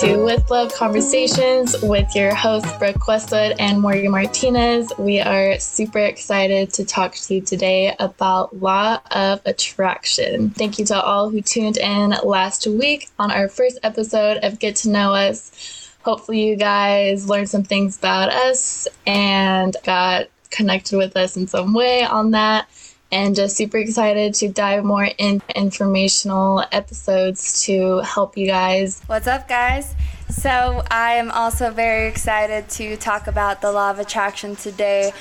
to With Love Conversations with your hosts, Brooke Westwood and Morgan Martinez. We are super excited to talk to you today about Law of Attraction. Thank you to all who tuned in last week on our first episode of Get to Know Us. Hopefully, you guys learned some things about us and got connected with us in some way on that and just super excited to dive more in informational episodes to help you guys. What's up, guys? So, I am also very excited to talk about the law of attraction today.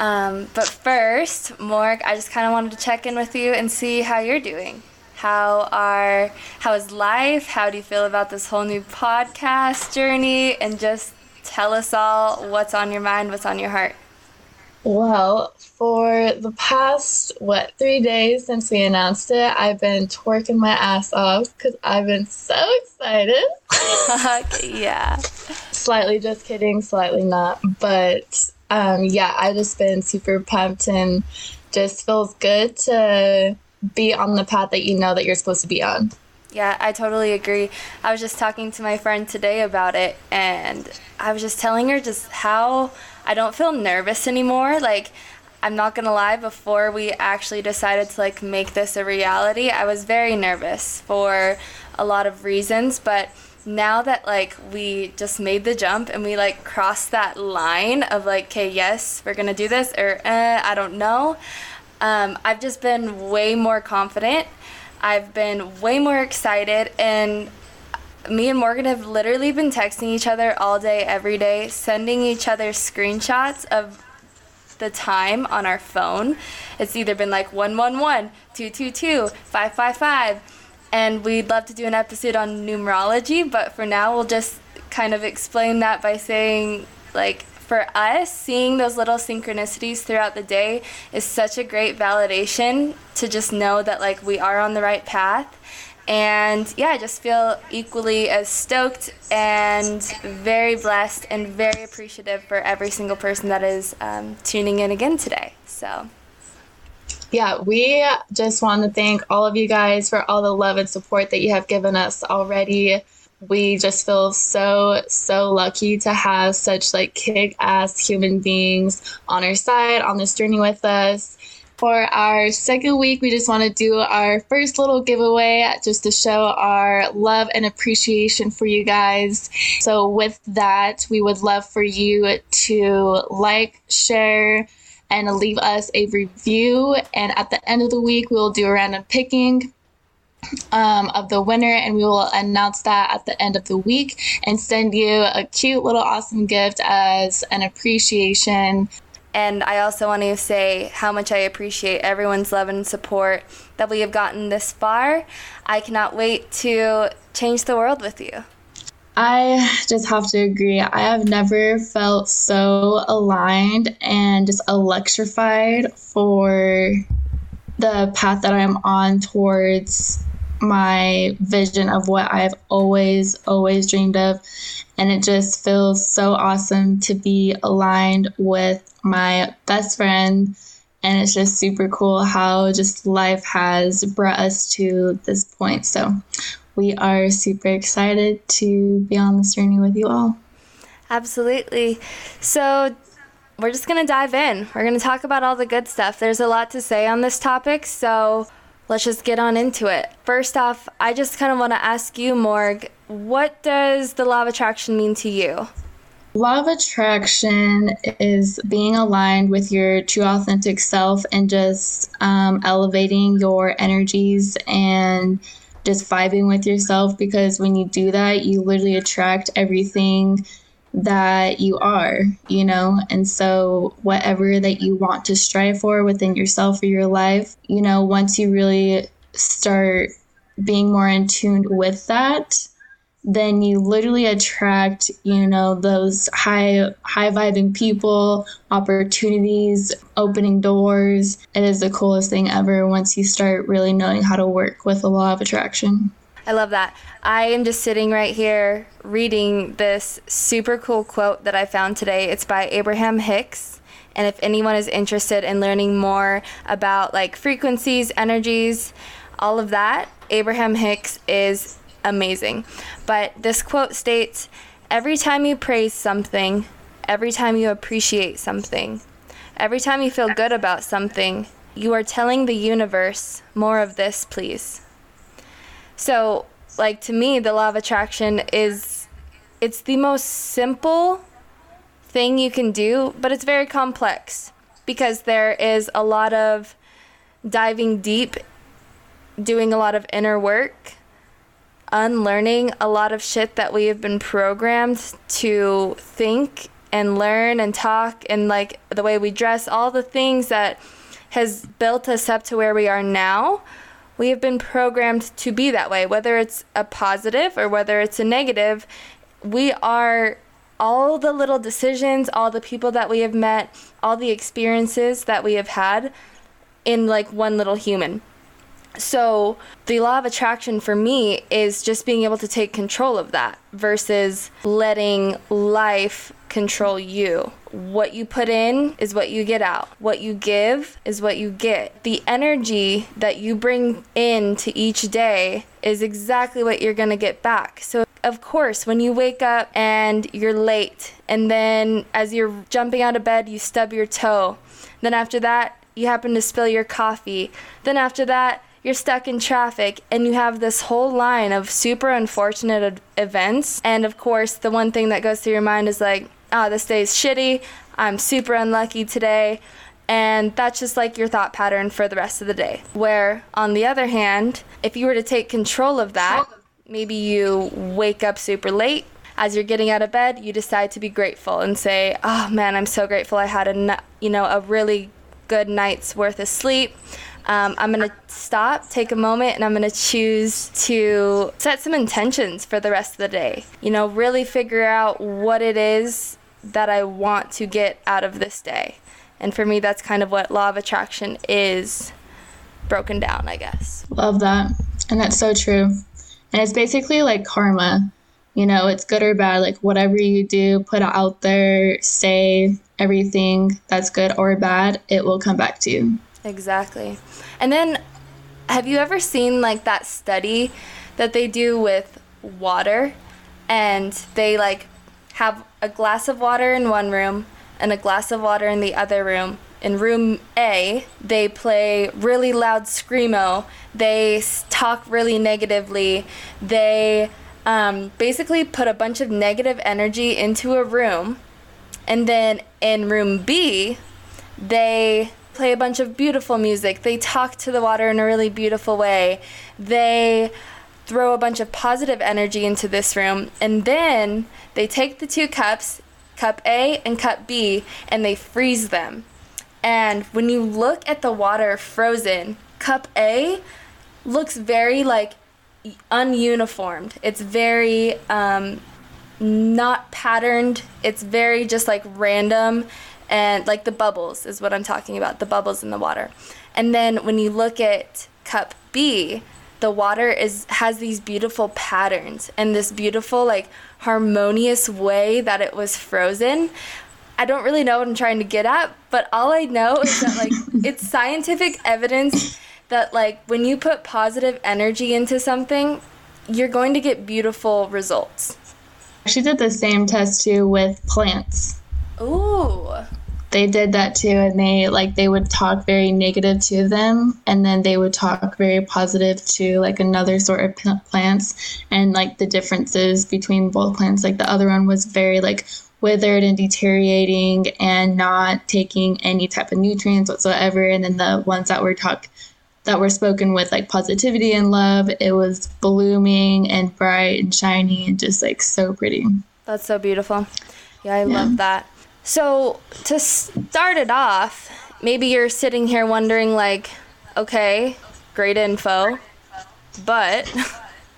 Um, but first, Morg, I just kind of wanted to check in with you and see how you're doing. How are how is life? How do you feel about this whole new podcast journey? And just tell us all what's on your mind, what's on your heart. Well, for the past, what, three days since we announced it, I've been twerking my ass off because I've been so excited. yeah. Slightly just kidding, slightly not. But um, yeah, I've just been super pumped and just feels good to be on the path that you know that you're supposed to be on. Yeah, I totally agree. I was just talking to my friend today about it, and I was just telling her just how I don't feel nervous anymore. Like, I'm not gonna lie, before we actually decided to like make this a reality, I was very nervous for a lot of reasons, but now that like we just made the jump and we like crossed that line of like okay yes we're gonna do this or eh, i don't know um, i've just been way more confident i've been way more excited and me and Morgan have literally been texting each other all day, every day, sending each other screenshots of the time on our phone. It's either been like 111, 222, 555. And we'd love to do an episode on numerology, but for now, we'll just kind of explain that by saying, like, for us, seeing those little synchronicities throughout the day is such a great validation to just know that, like, we are on the right path and yeah, I just feel equally as stoked and very blessed and very appreciative for every single person that is um, tuning in again today. So. Yeah, we just want to thank all of you guys for all the love and support that you have given us already. We just feel so, so lucky to have such like kick ass human beings on our side on this journey with us for our second week, we just want to do our first little giveaway just to show our love and appreciation for you guys. So, with that, we would love for you to like, share, and leave us a review. And at the end of the week, we will do a random picking um, of the winner, and we will announce that at the end of the week and send you a cute little awesome gift as an appreciation and I also want to say how much I appreciate everyone's love and support that we have gotten this far. I cannot wait to change the world with you. I just have to agree. I have never felt so aligned and just electrified for the path that I'm on towards my vision of what I've always, always dreamed of. And it just feels so awesome to be aligned with my best friend. And it's just super cool how just life has brought us to this point. So we are super excited to be on this journey with you all. Absolutely. So we're just going to dive in. We're going to talk about all the good stuff. There's a lot to say on this topic. So let's just get on into it. First off, I just kind of want to ask you, Morg, what does the law of attraction mean to you? Law of attraction is being aligned with your true authentic self and just um, elevating your energies and just vibing with yourself because when you do that, you literally attract everything that you are, you know? And so, whatever that you want to strive for within yourself or your life, you know, once you really start being more in tune with that, then you literally attract you know those high high vibing people opportunities opening doors it is the coolest thing ever once you start really knowing how to work with the law of attraction I love that. I am just sitting right here reading this super cool quote that I found today. It's by Abraham Hicks. And if anyone is interested in learning more about like frequencies, energies, all of that, Abraham Hicks is amazing. But this quote states Every time you praise something, every time you appreciate something, every time you feel good about something, you are telling the universe, more of this, please. So, like to me, the law of attraction is it's the most simple thing you can do, but it's very complex because there is a lot of diving deep, doing a lot of inner work, unlearning a lot of shit that we have been programmed to think and learn and talk and like the way we dress, all the things that has built us up to where we are now. We have been programmed to be that way, whether it's a positive or whether it's a negative. We are all the little decisions, all the people that we have met, all the experiences that we have had in like one little human. So, the law of attraction for me is just being able to take control of that versus letting life control you. What you put in is what you get out. What you give is what you get. The energy that you bring in to each day is exactly what you're going to get back. So, of course, when you wake up and you're late, and then as you're jumping out of bed, you stub your toe. Then after that, you happen to spill your coffee. Then after that, you're stuck in traffic and you have this whole line of super unfortunate events. And of course, the one thing that goes through your mind is like, ah, oh, this day's shitty. I'm super unlucky today. And that's just like your thought pattern for the rest of the day. Where, on the other hand, if you were to take control of that, maybe you wake up super late. As you're getting out of bed, you decide to be grateful and say, "Oh man, I'm so grateful I had a you know a really good night's worth of sleep um, I'm going to stop, take a moment, and I'm going to choose to set some intentions for the rest of the day. You know, really figure out what it is that I want to get out of this day. And for me, that's kind of what law of attraction is broken down, I guess. Love that. And that's so true. And it's basically like karma. You know, it's good or bad. Like whatever you do, put out there, say everything that's good or bad, it will come back to you. Exactly. And then have you ever seen like that study that they do with water and they like have a glass of water in one room and a glass of water in the other room. In room A, they play really loud screamo. They talk really negatively. They um, basically put a bunch of negative energy into a room. And then in room B, they play a bunch of beautiful music. They talk to the water in a really beautiful way. They throw a bunch of positive energy into this room. And then they take the two cups, cup A and cup B, and they freeze them. And when you look at the water frozen, cup A looks very like ununiformed. It's very um, not patterned. It's very just like random and like the bubbles is what I'm talking about, the bubbles in the water. And then when you look at cup B, the water is has these beautiful patterns and this beautiful like harmonious way that it was frozen. I don't really know what I'm trying to get at, but all I know is that like it's scientific evidence that like when you put positive energy into something, you're going to get beautiful results. She did the same test too with plants. Ooh. They did that too, and they like they would talk very negative to them, and then they would talk very positive to like another sort of p- plants, and like the differences between both plants. Like the other one was very like withered and deteriorating and not taking any type of nutrients whatsoever, and then the ones that were talk that were spoken with like positivity and love, it was blooming and bright and shiny and just like so pretty. That's so beautiful. Yeah, I yeah. love that. So, to start it off, maybe you're sitting here wondering, like, okay, great info, but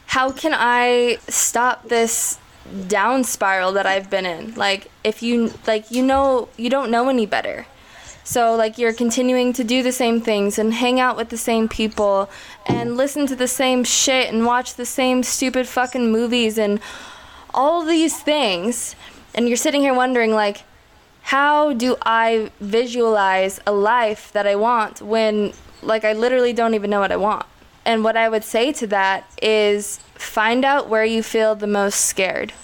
how can I stop this down spiral that I've been in? Like, if you, like, you know, you don't know any better. So, like, you're continuing to do the same things and hang out with the same people and listen to the same shit and watch the same stupid fucking movies and all these things. And you're sitting here wondering, like, how do I visualize a life that I want when, like, I literally don't even know what I want? And what I would say to that is find out where you feel the most scared.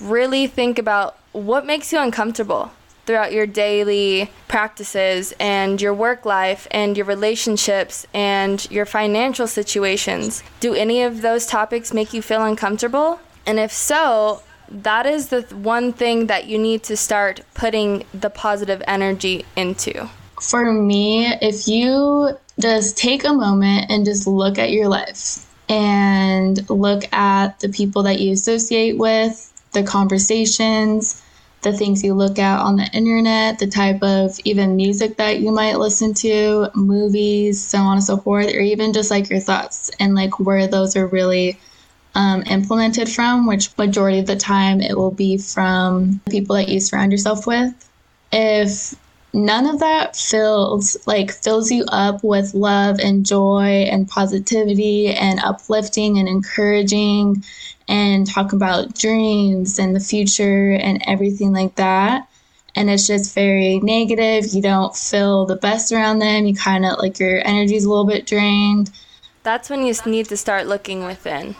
Really think about what makes you uncomfortable throughout your daily practices and your work life and your relationships and your financial situations. Do any of those topics make you feel uncomfortable? And if so, that is the one thing that you need to start putting the positive energy into. For me, if you just take a moment and just look at your life and look at the people that you associate with, the conversations, the things you look at on the internet, the type of even music that you might listen to, movies, so on and so forth, or even just like your thoughts and like where those are really um, implemented from, which majority of the time it will be from the people that you surround yourself with. If none of that fills like fills you up with love and joy and positivity and uplifting and encouraging and talk about dreams and the future and everything like that and it's just very negative you don't feel the best around them you kind of like your energy is a little bit drained that's when you need to start looking within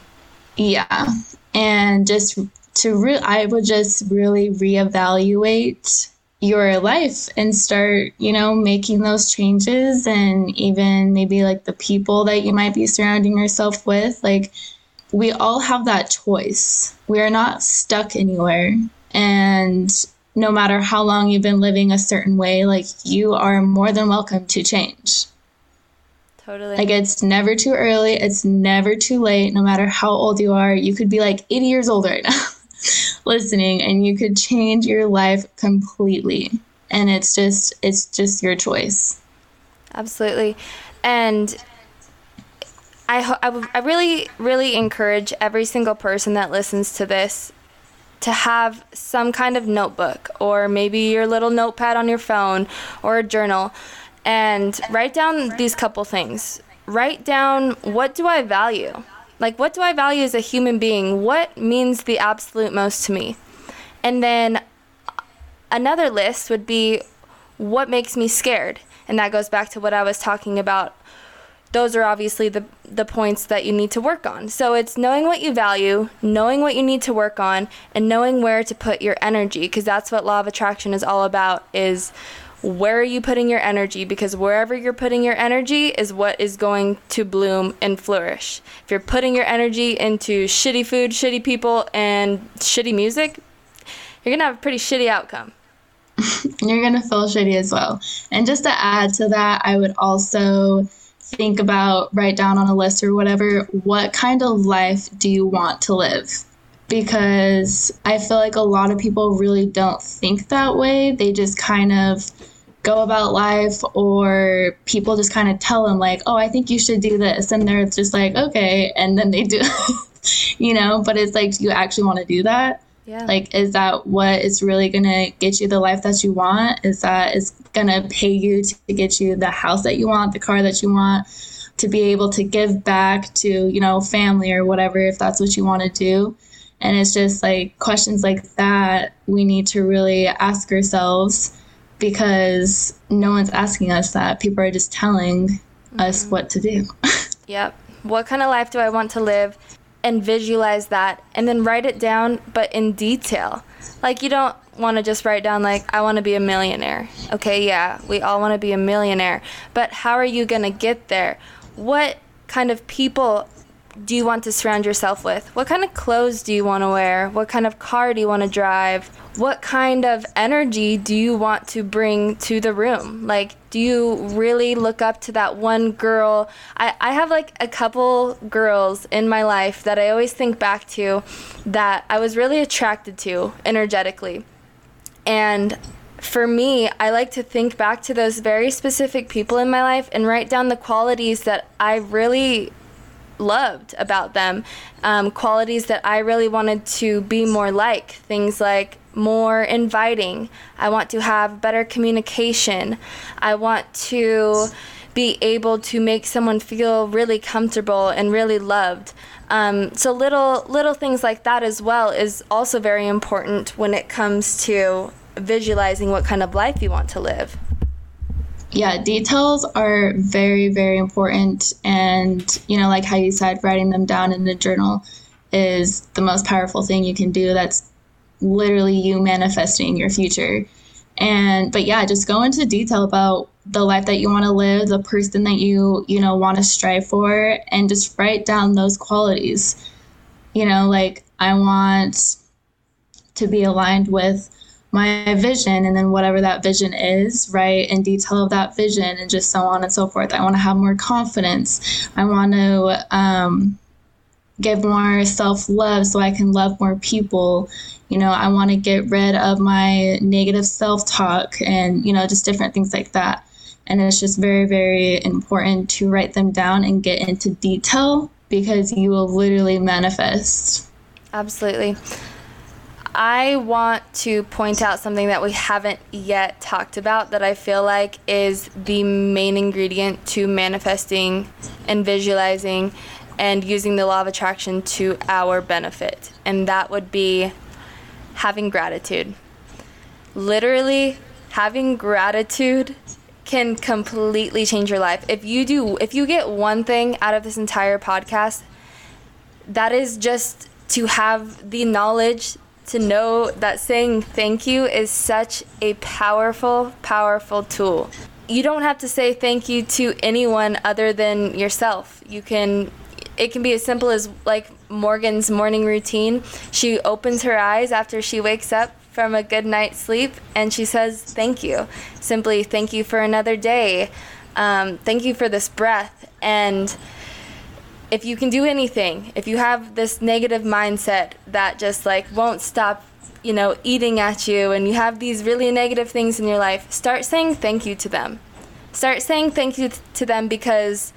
yeah and just to re- i would just really reevaluate your life and start, you know, making those changes and even maybe like the people that you might be surrounding yourself with. Like, we all have that choice. We are not stuck anywhere. And no matter how long you've been living a certain way, like, you are more than welcome to change. Totally. Like, it's never too early, it's never too late, no matter how old you are. You could be like 80 years old right now. listening and you could change your life completely. And it's just it's just your choice. Absolutely. And I, ho- I, w- I really, really encourage every single person that listens to this to have some kind of notebook or maybe your little notepad on your phone or a journal and write down these couple things. Write down what do I value? Like, what do I value as a human being? What means the absolute most to me? And then another list would be what makes me scared? And that goes back to what I was talking about. Those are obviously the, the points that you need to work on. So it's knowing what you value, knowing what you need to work on, and knowing where to put your energy, because that's what law of attraction is all about is where are you putting your energy? Because wherever you're putting your energy is what is going to bloom and flourish. If you're putting your energy into shitty food shitty people and shitty music you're gonna have a pretty shitty outcome. You're gonna feel shitty as well. And just to add to that i would also think about write down on a list or whatever what kind of life do you want to live? Because I feel like a lot of people really don't think that way. They just kind of go about life or people just kind of tell them like oh i think you should do this and they're just like okay and then they do you know? But it's like do you actually want to do that? Yeah. like is that what is really going to get you the life that you want? Is that is going to pay you to get you the house that you want the car that you want to be able to give back to you know family or whatever if that's what you want to do? And it's just like questions like that we need to really ask ourselves because no one's asking us that. People are just telling mm-hmm. us what to do. yep. What kind of life do I want to live? And visualize that and then write it down, but in detail. Like, you don't want to just write down, like, I want to be a millionaire. Okay, yeah, we all want to be a millionaire. But how are you going to get there? What kind of people do you want to surround yourself with? What kind of clothes do you want to wear? What kind of car do you want to drive? what kind of energy do you want to bring to the room? Like, do you really look up to that one girl? I, I have like a couple girls in my life that I always think back to that I was really attracted to energetically. And for me, I like to think back to those very specific people in my life and write down the qualities that I really loved about them, um, qualities that I really wanted to be more like. Things like more inviting. I want to have better communication. I want to be able to make someone feel really comfortable and really loved. Um, so little little things like that as well is also very important when it comes to visualizing what kind of life you want to live. Yeah, details are very, very important. And, you know, like how you said, writing them down in a journal is the most powerful thing you can do. That's literally you manifesting your future. And, but yeah, just go into detail about the life that you want to live, the person that you, you know, want to strive for, and just write down those qualities. You know, like I want to be aligned with my vision and then whatever that vision is, right? In detail of that vision and just so on and so forth. I want to have more confidence. I want to um, give more self love so I can love more people. You know, I want to get rid of my negative self talk and, you know, just different things like that. And it's just very, very important to write them down and get into detail because you will literally manifest. Absolutely. I want to point out something that we haven't yet talked about that I feel like is the main ingredient to manifesting and visualizing and using the law of attraction to our benefit. And that would be having gratitude. Literally, having gratitude can completely change your life. If you do, if you get one thing out of this entire podcast, that is just to have the knowledge to know that saying thank you is such a powerful, powerful tool. You don't have to say thank you to anyone other than yourself. You can it can be as simple as like Morgan's morning routine. She opens her eyes after she wakes up from a good night's sleep and she says thank you. Simply thank you for another day. Um, thank you for this breath and if you can do anything, if you have this negative mindset that just like won't stop, you know, eating at you and you have these really negative things in your life, start saying thank you to them. Start saying thank you to them because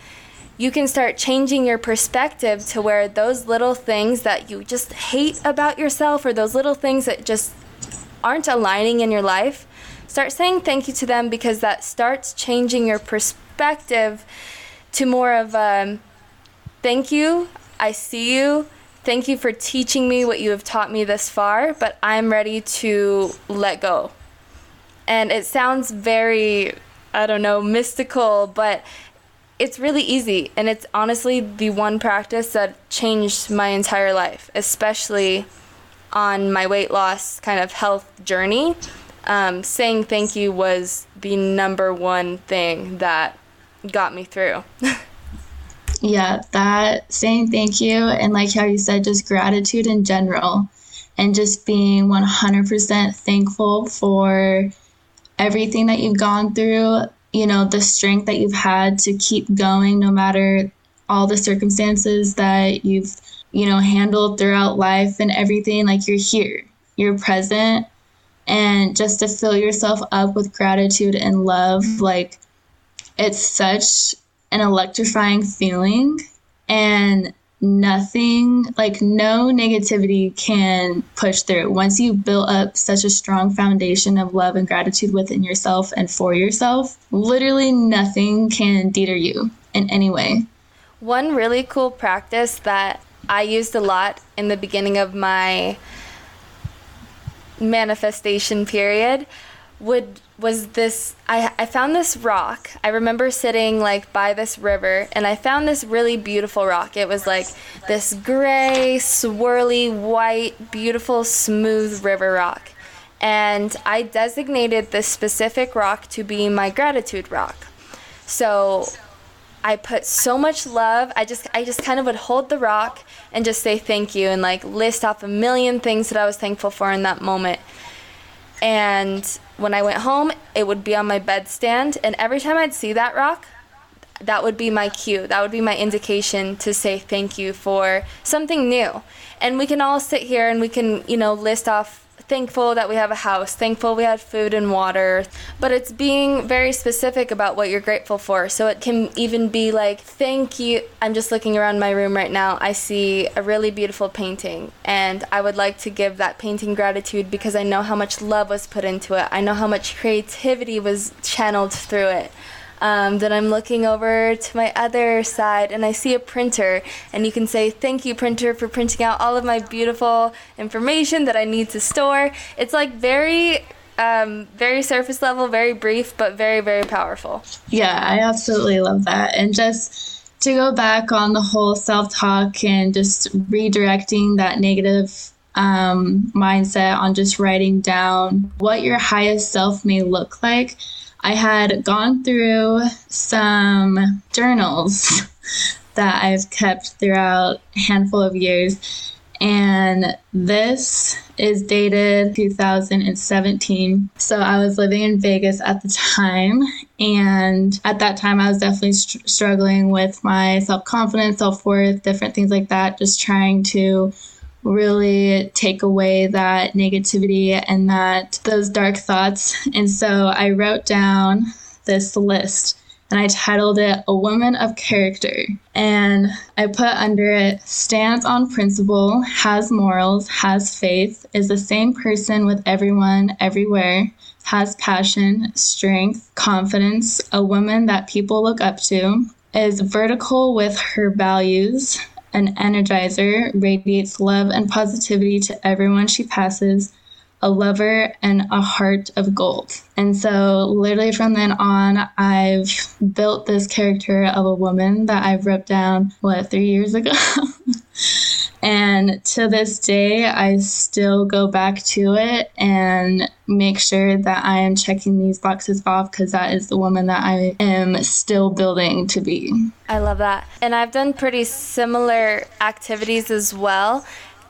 you can start changing your perspective to where those little things that you just hate about yourself or those little things that just aren't aligning in your life, start saying thank you to them because that starts changing your perspective to more of um, Thank you. I see you. Thank you for teaching me what you have taught me this far, but I'm ready to let go. And it sounds very, I don't know, mystical, but it's really easy. And it's honestly the one practice that changed my entire life, especially on my weight loss kind of health journey. Um, saying thank you was the number one thing that got me through. Yeah, that saying thank you and like how you said, just gratitude in general and just being 100% thankful for everything that you've gone through, you know, the strength that you've had to keep going no matter all the circumstances that you've, you know, handled throughout life and everything. Like you're here, you're present, and just to fill yourself up with gratitude and love, like it's such an electrifying feeling and nothing like no negativity can push through. Once you build up such a strong foundation of love and gratitude within yourself and for yourself literally nothing can deter you in any way. One really cool practice that i used a lot in the beginning of my manifestation period would was this I, I found this rock. I remember sitting like by this river and i found this really beautiful rock. It was like this gray swirly white beautiful smooth river rock. And i designated this specific rock to be my gratitude rock. So i put so much love i just i just kind of would hold the rock and just say thank you and like list off a million things that i was thankful for in that moment and when I went home, it would be on my bedstand. And every time I'd see that rock, that would be my cue. That would be my indication to say thank you for something new. And we can all sit here and we can, you know, list off thankful that we have a house, thankful we had food and water, but it's being very specific about what you're grateful for. So it can even be like, thank you. I'm just looking around my room right now. I see a really beautiful painting, and I would like to give that painting gratitude because I know how much love was put into it. I know how much creativity was channeled through it. Um, then I'm looking over to my other side and I see a printer, and you can say, Thank you, printer, for printing out all of my beautiful information that I need to store. It's like very Um, very surface level, very brief, but very, very powerful. Yeah, I absolutely love that. And just to go back on the whole self talk and just redirecting that negative um, mindset on just writing down what your highest self may look like. I had gone through some journals that I've kept throughout a handful of years. And this is dated 2017. So I was living in Vegas at the time. And at that time, I was definitely str- struggling with my self confidence, self worth, different things like that, just trying to really take away that negativity and that those dark thoughts. And so I wrote down this list and I titled it A Woman of Character. And I put under it stands on principle, has morals, has faith, is the same person with everyone, everywhere, has passion, strength, confidence, a woman that people look up to, is vertical with her values, an energizer, radiates love and positivity to everyone she passes, a lover, and a heart of gold. And so, literally from then on, I've built this character of a woman that I wrote down, what, three years ago? And to this day, I still go back to it and make sure that I am checking these boxes off because that is the woman that I am still building to be. I love that. And I've done pretty similar activities as well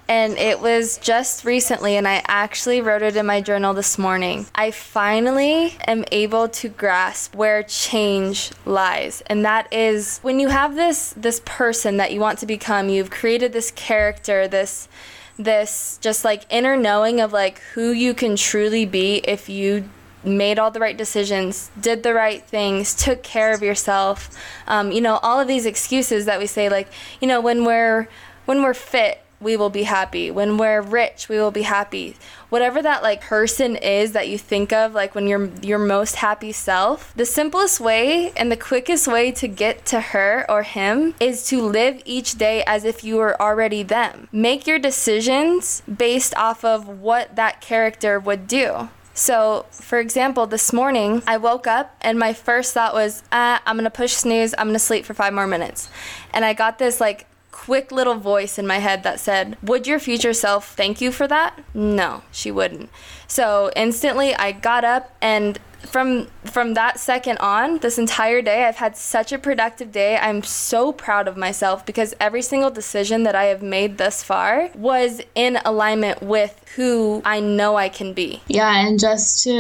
and it was just recently and i actually wrote it in my journal this morning i finally am able to grasp where change lies and that is when you have this this person that you want to become you've created this character this this just like inner knowing of like who you can truly be if you made all the right decisions, did the right things, took care of yourself. Um, you know, all of these excuses that we say, like, you know, when we're when we're fit, we will be happy. When we're rich, we will be happy. Whatever that like person is that you think of like when you're your most happy self, the simplest way and the quickest way to get to her or him is to live each day as if you were already them. Make your decisions based off of what that character would do. So, for example, this morning I woke up and my first thought was, ah, I'm gonna push snooze, I'm gonna sleep for five more minutes. And I got this like quick little voice in my head that said, Would your future self thank you for that? No, she wouldn't. So instantly I got up and from from that second on this entire day i've had such a productive day i'm so proud of myself because every single decision that i have made thus far was in alignment with who i know i can be yeah and just to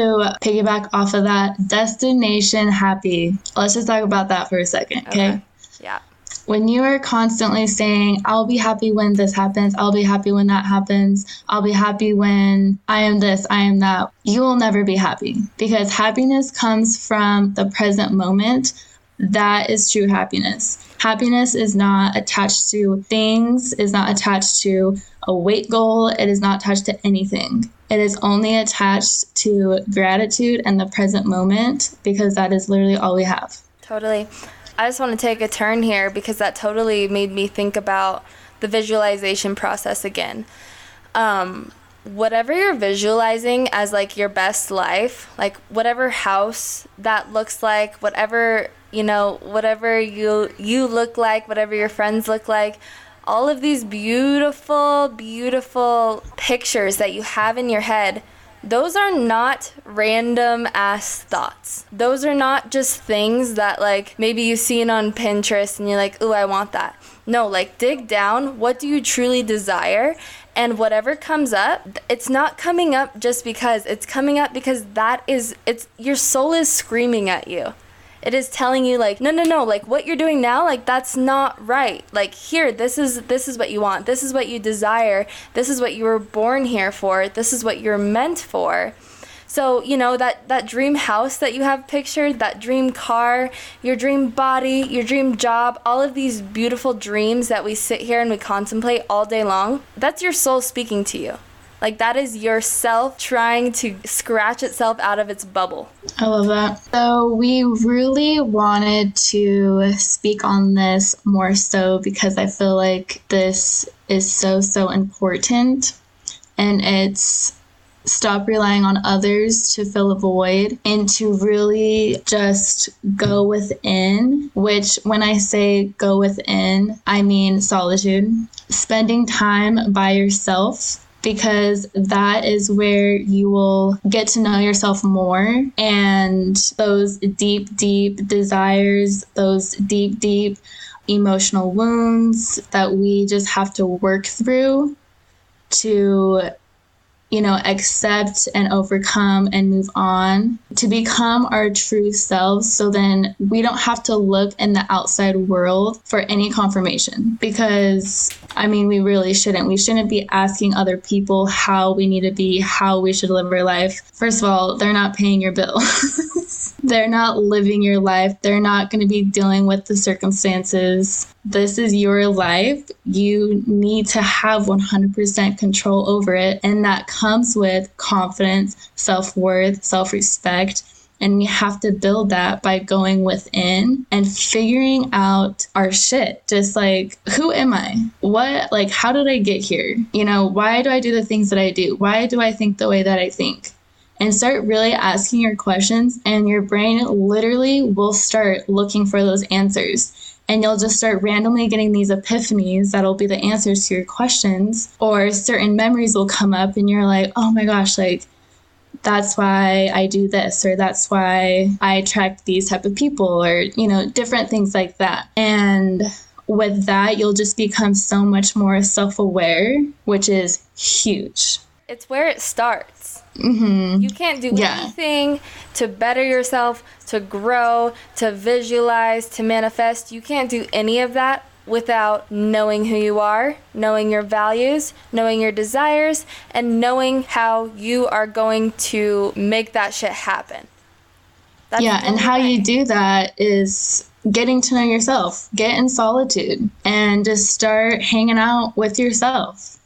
piggyback off of that destination happy let's just talk about that for a second okay, okay. yeah when you are constantly saying, I'll be happy when this happens, I'll be happy when that happens, I'll be happy when I am this, I am that, you will never be happy because happiness comes from the present moment. That is true happiness. Happiness is not attached to things, is not attached to a weight goal, it is not attached to anything. It is only attached to gratitude and the present moment because that is literally all we have. Totally. I just want to take a turn here because that totally made me think about the visualization process again. Um, whatever you're visualizing as like your best life, like whatever house that looks like, whatever, you know, whatever you you look like, whatever your friends look like, all of these beautiful, beautiful pictures that you have in your head those are not random ass thoughts. Those are not just things that like maybe you've seen on Pinterest and you're like, "Ooh, I want that." No, like dig down, what do you truly desire? And whatever comes up, it's not coming up just because. It's coming up because that is it's your soul is screaming at you it is telling you like no no no like what you're doing now like that's not right. Like here this is this is what you want. This is what you desire. This is what you were born here for. This is what you're meant for. So you know that that dream house that you have pictured that dream car your dream body your dream job all of these beautiful dreams that we sit here and we contemplate all day long that's your soul speaking to you like that is yourself trying to scratch itself out of its bubble. I love that. So we really wanted to speak on this more so because I feel like this is so so important and it's stop relying on others to fill a void and to really just go within, which when I say go within, I mean solitude. Spending time by yourself because that is where you will get to know yourself more. And those deep, deep desires, those deep, deep emotional wounds that we just have to work through to you know, accept and overcome and move on to become our true selves. So then we don't have to look in the outside world for any confirmation because, I mean, we really shouldn't. We shouldn't be asking other people how we need to be, how we should live our life. First of all, they're not paying your bill. they're not living your life. They're not going to be dealing with the circumstances. This is your life. You need to have 100% control over it. And that comes with confidence, self worth, self respect. And we have to build that by going within and figuring out our shit. Just like, who am I? What, like, how did I get here? You know, why do I do the things that I do? Why do I think the way that I think? and start really asking your questions, and your brain literally will start looking for those answers. And you'll just start randomly getting these epiphanies that'll be the answers to your questions, or certain memories will come up, and you're like, oh my gosh, like, that's why I do this, or that's why I attract these type of people, or, you know, different things like that. And with that, you'll just become so much more self aware, which is huge. It's where it starts. Mm-hmm. You can't do yeah. anything to better yourself, to grow, to visualize, to manifest. You can't do any of that without knowing who you are, knowing your values, knowing your desires, and knowing how you are going to make that shit happen. That's yeah, and how you do that is getting to know yourself, get in solitude, and just start hanging out with yourself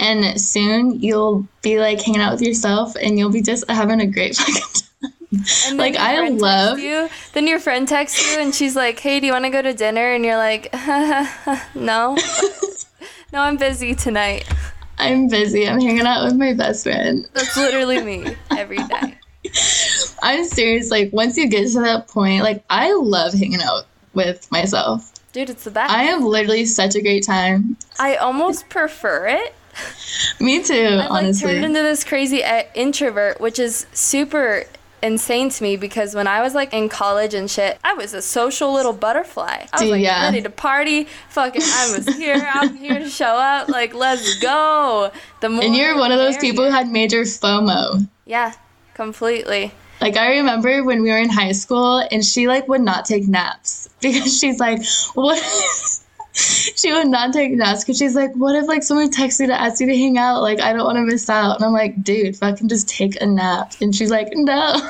and soon you'll be like hanging out with yourself and you'll be just having a great fucking time. like I love you. Then your friend texts you and she's like, "Hey, do you want to go to dinner?" And you're like, "No, no, I'm busy tonight." I'm busy. I'm hanging out with my best friend. That's literally me every day. I'm serious. Like once you get to that point, like I love hanging out with myself. Dude, it's the best. I have literally such a great time. I almost prefer it Me too, I like honestly. turned into this crazy uh, introvert, which is super insane to me because when I was like in college and shit, I was a social little butterfly. I was Dude, like yeah. ready to party. Fucking, I was here. I'm here to show up. Like, let's go. The more and you're one of those people who had major FOMO. Yeah, completely. Like I remember when we were in high school, and she like would not take naps because she's like, what? She would not take naps because she's like, what if like someone texts me to ask you to hang out? Like, I don't want to miss out. And I'm like, dude, fucking just take a nap. And she's like, no.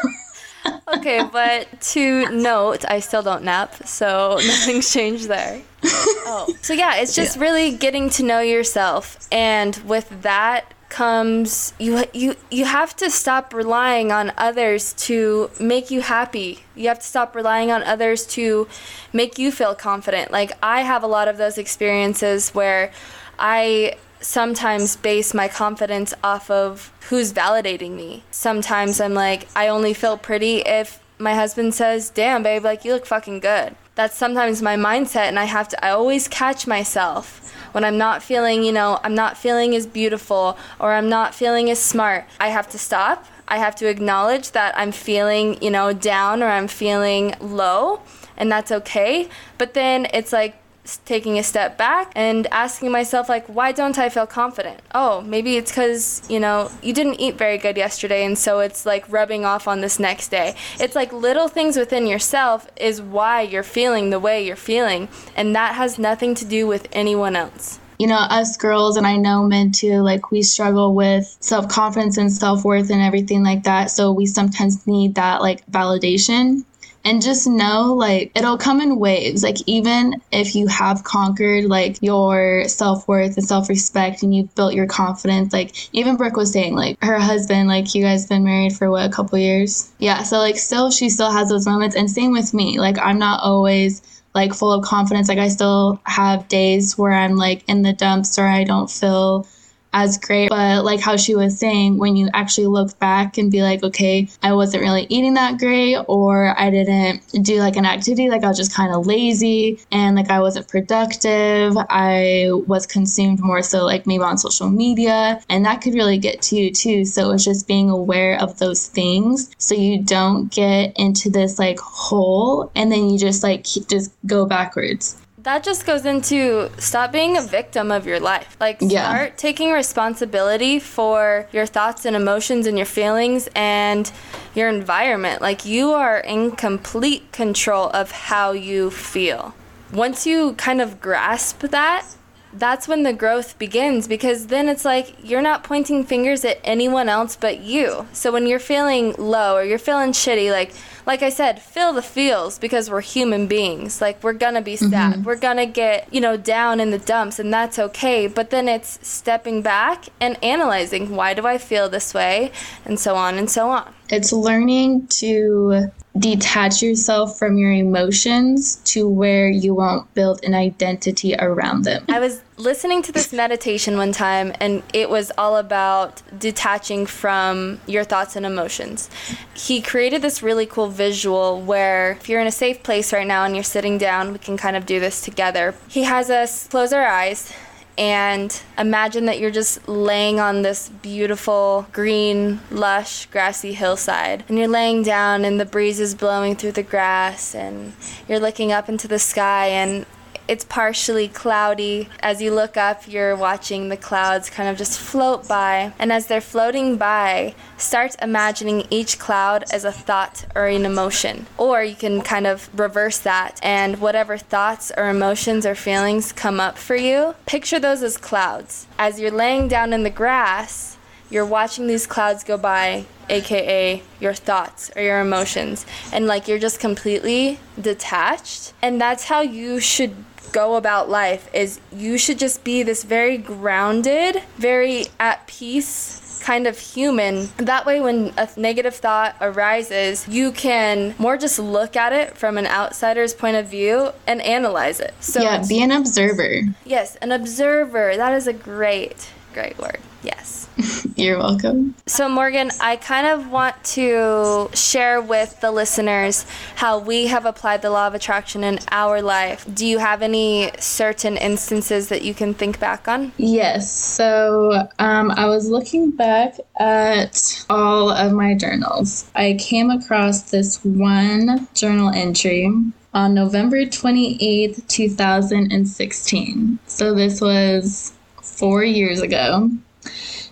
okay, but to note, I still don't nap, so nothing's changed there. Oh, so yeah, it's just yeah. really getting to know yourself, and with that comes you you you have to stop relying on others to make you happy. You have to stop relying on others to make you feel confident. Like I have a lot of those experiences where I sometimes base my confidence off of who's validating me. Sometimes I'm like I only feel pretty if my husband says, "Damn, babe, like you look fucking good." That's sometimes my mindset and I have to I always catch myself when I'm not feeling, you know, I'm not feeling as beautiful or I'm not feeling as smart, I have to stop. I have to acknowledge that I'm feeling, you know, down or I'm feeling low, and that's okay. But then it's like taking a step back and asking myself like why don't i feel confident? Oh maybe it's because you know you didn't eat very good yesterday and so it's like rubbing off on this next day. It's like little things within yourself is why you're feeling the way you're feeling and that has nothing to do with anyone else. You know, us girls, and I know men too, like we struggle with self confidence and self worth and everything like that. So we sometimes need that like validation and just know like it'll come in waves. Like even if you have conquered like your self-worth and self-respect and you've built your confidence like even brooke was saying like her husband like you guys been married for what a couple years? Yeah so like still she still has those moments. And same with me. Like i'm not always like full of confidence. Like i still have days where i'm like in the dumps or i don't feel as great. But like how she was saying, when you actually look back and be like, okay, I wasn't really eating that great, or I didn't do like an activity, like I was just kind of lazy and like I wasn't productive. I was consumed more so like maybe on social media, and that could really get to you too. So it's just being aware of those things so you don't get into this like hole and then you just like just go backwards that just goes into stop being a victim of your life. Like Yeah. start taking responsibility for your thoughts and emotions and your feelings and your environment. Like you are in complete control of how you feel. Once you kind of grasp that, that's when the growth begins because then it's like you're not pointing fingers at anyone else but you. So when you're feeling low or you're feeling shitty, like like I said, feel the feels because we're human beings. Like we're gonna be sad. Mm-hmm. We're gonna get, you know, down in the dumps and that's okay. But then it's stepping back and analyzing why do I feel this way and so on and so on. it's learning to detach yourself from your emotions to where you won't build an identity around them. I was listening to this meditation one time, and it was all about detaching from your thoughts and emotions. He created this really cool visual where, if you're in a safe place right now and you're sitting down, we can kind of do this together. He has us close our eyes and imagine that you're just laying on this beautiful green lush grassy hillside and you're laying down and the breeze is blowing through the grass and you're looking up into the sky and it's partially cloudy. As you look up, you're watching the clouds kind of just float by. And as they're floating by, start imagining each cloud as a thought or an emotion. Or you can kind of reverse that, and whatever thoughts or emotions or feelings come up for you, picture those as clouds. As you're laying down in the grass, you're watching these clouds go by aka your thoughts or your emotions and like you're just completely detached and that's how you should go about life is you should just be this very grounded very at peace kind of human. That way when a negative thought arises you can more just look at it from an outsider's point of view and analyze it. So yeah, be an observer. yes an observer. That is a great great word yes You're welcome. so, Morgan, I kind of want to share with the listeners how we have applied the law of attraction in our life. Do you have any certain instances that you can think back on? Yes. So um, I was looking back at all of my journals. I came across this one journal entry on November 28th, 2016. So this was four years ago.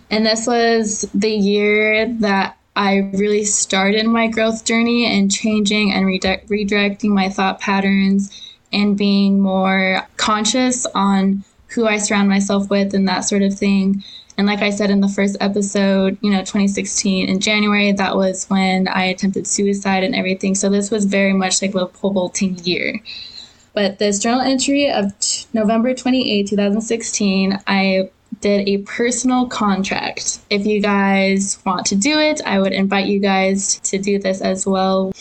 And this was the year that I really started my growth journey and changing and redi- redirecting my thought patterns and being more conscious on who I surround myself with and that sort of thing. And like I said in the first episode, you know, 2016 in January, that was when I attempted suicide and everything. So this was very much like a pole vaulting year. But this journal entry of t- November 28, 2016, I did a personal contract. If you guys want to do it, I would invite you guys to do this as well.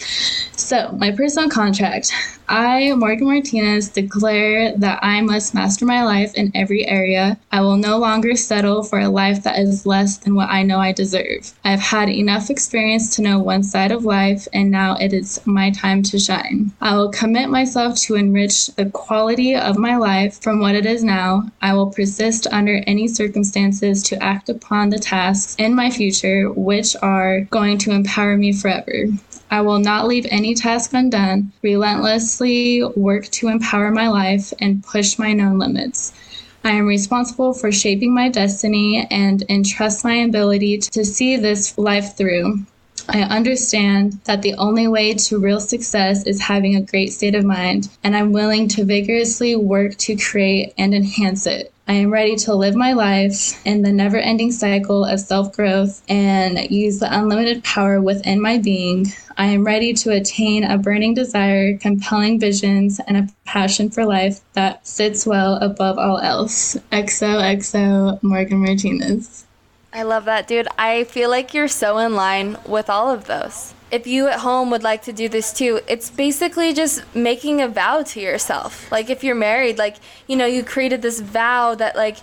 So, my personal contract. I, Morgan Martinez, declare that I must master my life in every area. I will no longer settle for a life that is less than what I know I deserve. I've had enough experience to know one side of life, and now it is my time to shine. I will commit myself to enrich the quality of my life from what it is now. I will persist under any circumstances to act upon the tasks in my future which are going to empower me forever. I will not leave any task undone, relentlessly work to empower my life and push my known limits. I am responsible for shaping my destiny and entrust my ability to see this life through. I understand that the only way to real success is having a great state of mind, and I'm willing to vigorously work to create and enhance it. I am ready to live my life in the never ending cycle of self growth and use the unlimited power within my being. I am ready to attain a burning desire, compelling visions, and a passion for life that sits well above all else. XOXO Morgan Martinez. I love that, dude. I feel like you're so in line with all of those. If you at home would like to do this too, it's basically just making a vow to yourself. Like if you're married, like, you know, you created this vow that like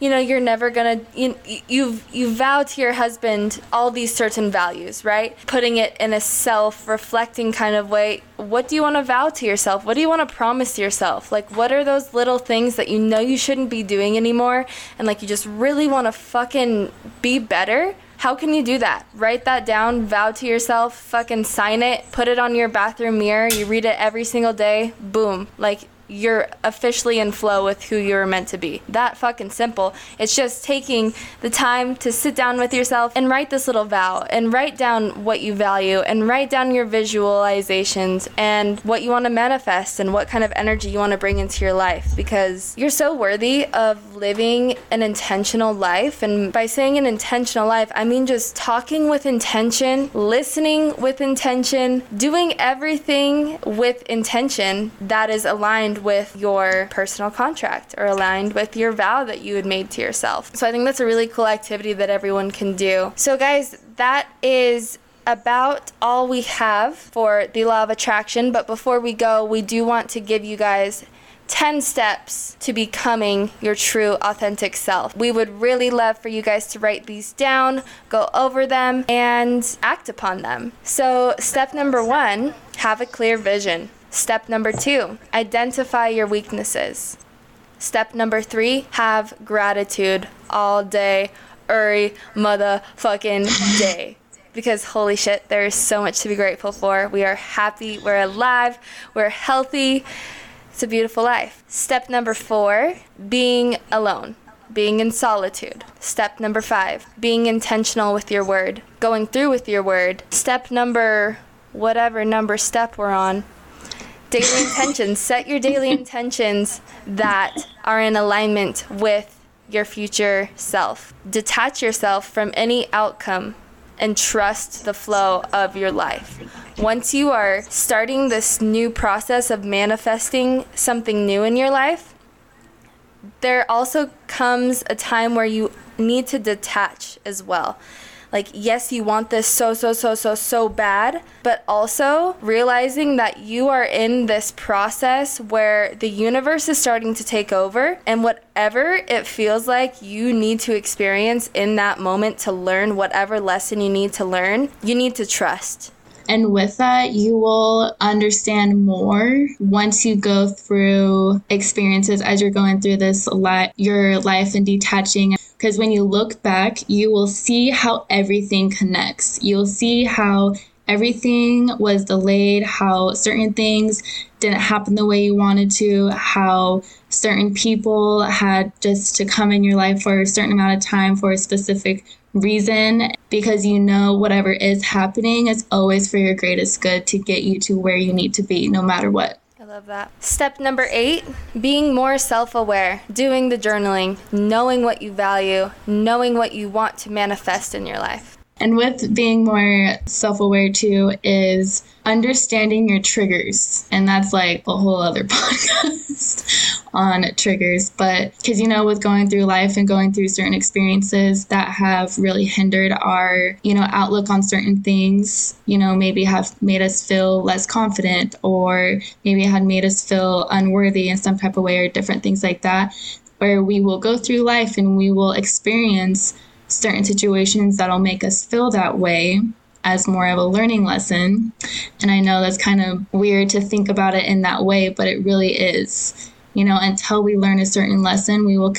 you know, you're never gonna you you you vow to your husband all these certain values, right? Putting it in a self-reflecting kind of way. What do you want to vow to yourself? What do you want to promise yourself? Like, what are those little things that you know you shouldn't be doing anymore, and like you just really want to fucking be better? How can you do that? Write that down, vow to yourself, fucking sign it, put it on your bathroom mirror. You read it every single day. Boom. Like you're officially in flow with who you're meant to be. That fucking simple. It's just taking the time to sit down with yourself and write this little vow and write down what you value and write down your visualizations and what you want to manifest and what kind of energy you want to bring into your life because you're so worthy of living an intentional life. And by saying an intentional life, I mean just talking with intention, listening with intention, doing everything with intention that is aligned with your personal contract or aligned with your vow that you had made to yourself. So I think that's a really cool activity that everyone can do. So, guys, that is about all we have for the law of attraction. But before we go, we do want to give you guys 10 steps to becoming your true authentic self. We would really love for you guys to write these down, go over them, and act upon them. So, step number one have a clear vision. Step number two, identify your weaknesses. Step number three, have gratitude all day, every motherfucking day. Because holy shit, there is so much to be grateful for. We are happy, we're alive, we're healthy. It's a beautiful life. Step number four, being alone being in solitude. Step number five, being intentional with your word, going through with your word. Step number, whatever number step we're on, daily intentions. Set your daily intentions that are in alignment with your future self. Detach yourself from any outcome and trust the flow of your life. Once you are starting this new process of manifesting something new in your life, there also comes a time where you need to detach as well like yes you want this so so so so so bad but also realizing that you are in this process where the universe is starting to take over and whatever it feels like you need to experience in that moment to learn whatever lesson you need to learn you need to trust and with that, you will understand more once you go through experiences as you're going through this li- your life and detaching because when you look back, you will see how everything connects. You'll see how everything was delayed, how certain things didn't happen the way you wanted to, how certain people had just to come in your life for a certain amount of time for a specific reason because you know whatever is happening is always for your greatest good to get you to where you need to be no matter what I love that. Step number eight being more self aware, doing the journaling, knowing what you value, knowing what you want to manifest in your life. And with being more self aware too, is understanding your triggers. And that's like a whole other podcast on triggers. But because, you know, with going through life and going through certain experiences that have really hindered our, you know, outlook on certain things, you know, maybe have made us feel less confident or maybe had made us feel unworthy in some type of way or different things like that, where we will go through life and we will experience certain situations that'll make us feel that way as more of a learning lesson. And I know that's kind of weird to think about it in that way, but it really is. You know, until we learn a certain lesson, we will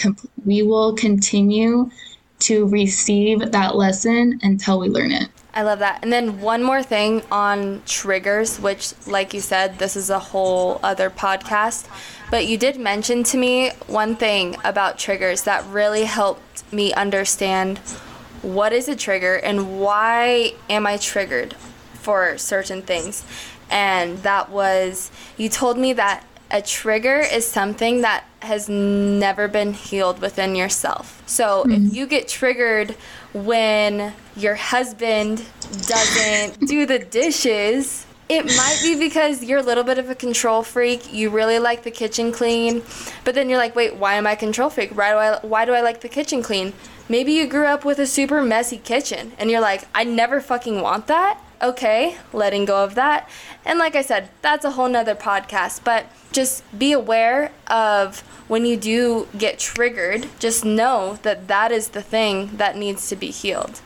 we will continue to receive that lesson until we learn it. I love that. And then one more thing on triggers, which, like you said, this is a whole other podcast. But you did mention to me one thing about triggers that really helped me understand what is a trigger and why am I triggered for certain things. And that was, you told me that a trigger is something that has never been healed within yourself. So mm-hmm. if you get triggered when your husband doesn't do the dishes, it might be because you're a little bit of a control freak. You really like the kitchen clean, but then you're like, wait, why am I control freak? Why do I why do I like the kitchen clean? Maybe you grew up with a super messy kitchen and you're like, I never fucking want that. okay, letting go of that. And like I said, that's a whole nother podcast. But just be aware of when you do get triggered, just know that that is the thing that needs to be healed.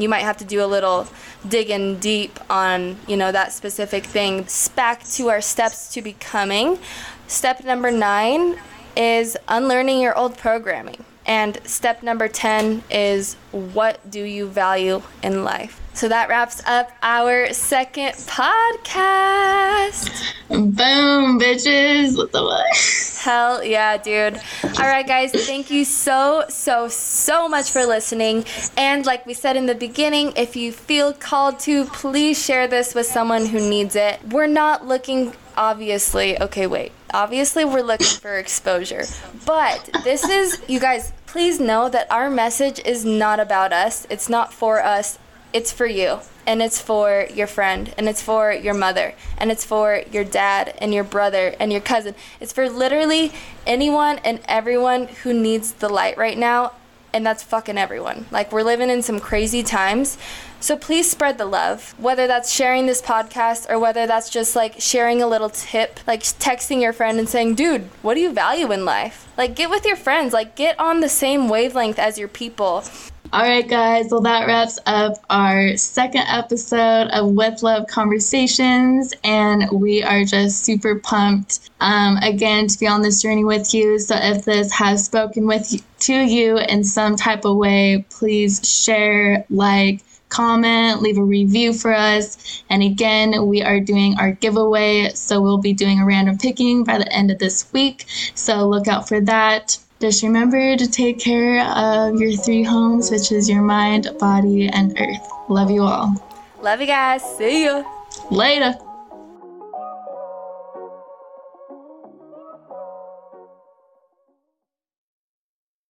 You might have to do a little digging deep on, you know, that specific thing. Back to our steps to becoming. Step number nine is unlearning your old programming. And step number 10 is what do you value in life? So that wraps up our second podcast. Boom, bitches. What the fuck? Hell yeah, dude. All right, guys, thank you so, so, so much for listening. And like we said in the beginning, if you feel called to, please share this with someone who needs it. We're not looking, obviously, okay, wait. Obviously, we're looking for exposure. But this is, you guys, please know that our message is not about us, it's not for us it's for you and it's for your friend and it's for your mother and it's for your dad and your brother and your cousin. It's for literally anyone and everyone who needs the light right now and that's fucking everyone. Like we're living in some crazy times. So please spread the love. Whether that's sharing this podcast or whether that's just like sharing a little tip, like texting your friend and saying, "Dude, what do you value in life?" Like get with your friends, like get on the same wavelength as your people. All right, guys. Well, that wraps up our second episode of With Love Conversations, and we are just super pumped um, again to be on this journey with you. So, if this has spoken with you, to you in some type of way, please share, like, comment, leave a review for us. And again, we are doing our giveaway, so we'll be doing a random picking by the end of this week. So look out for that. Just remember to take care of your three homes, which is your mind, body, and earth. Love you all. Love you guys. See you Later.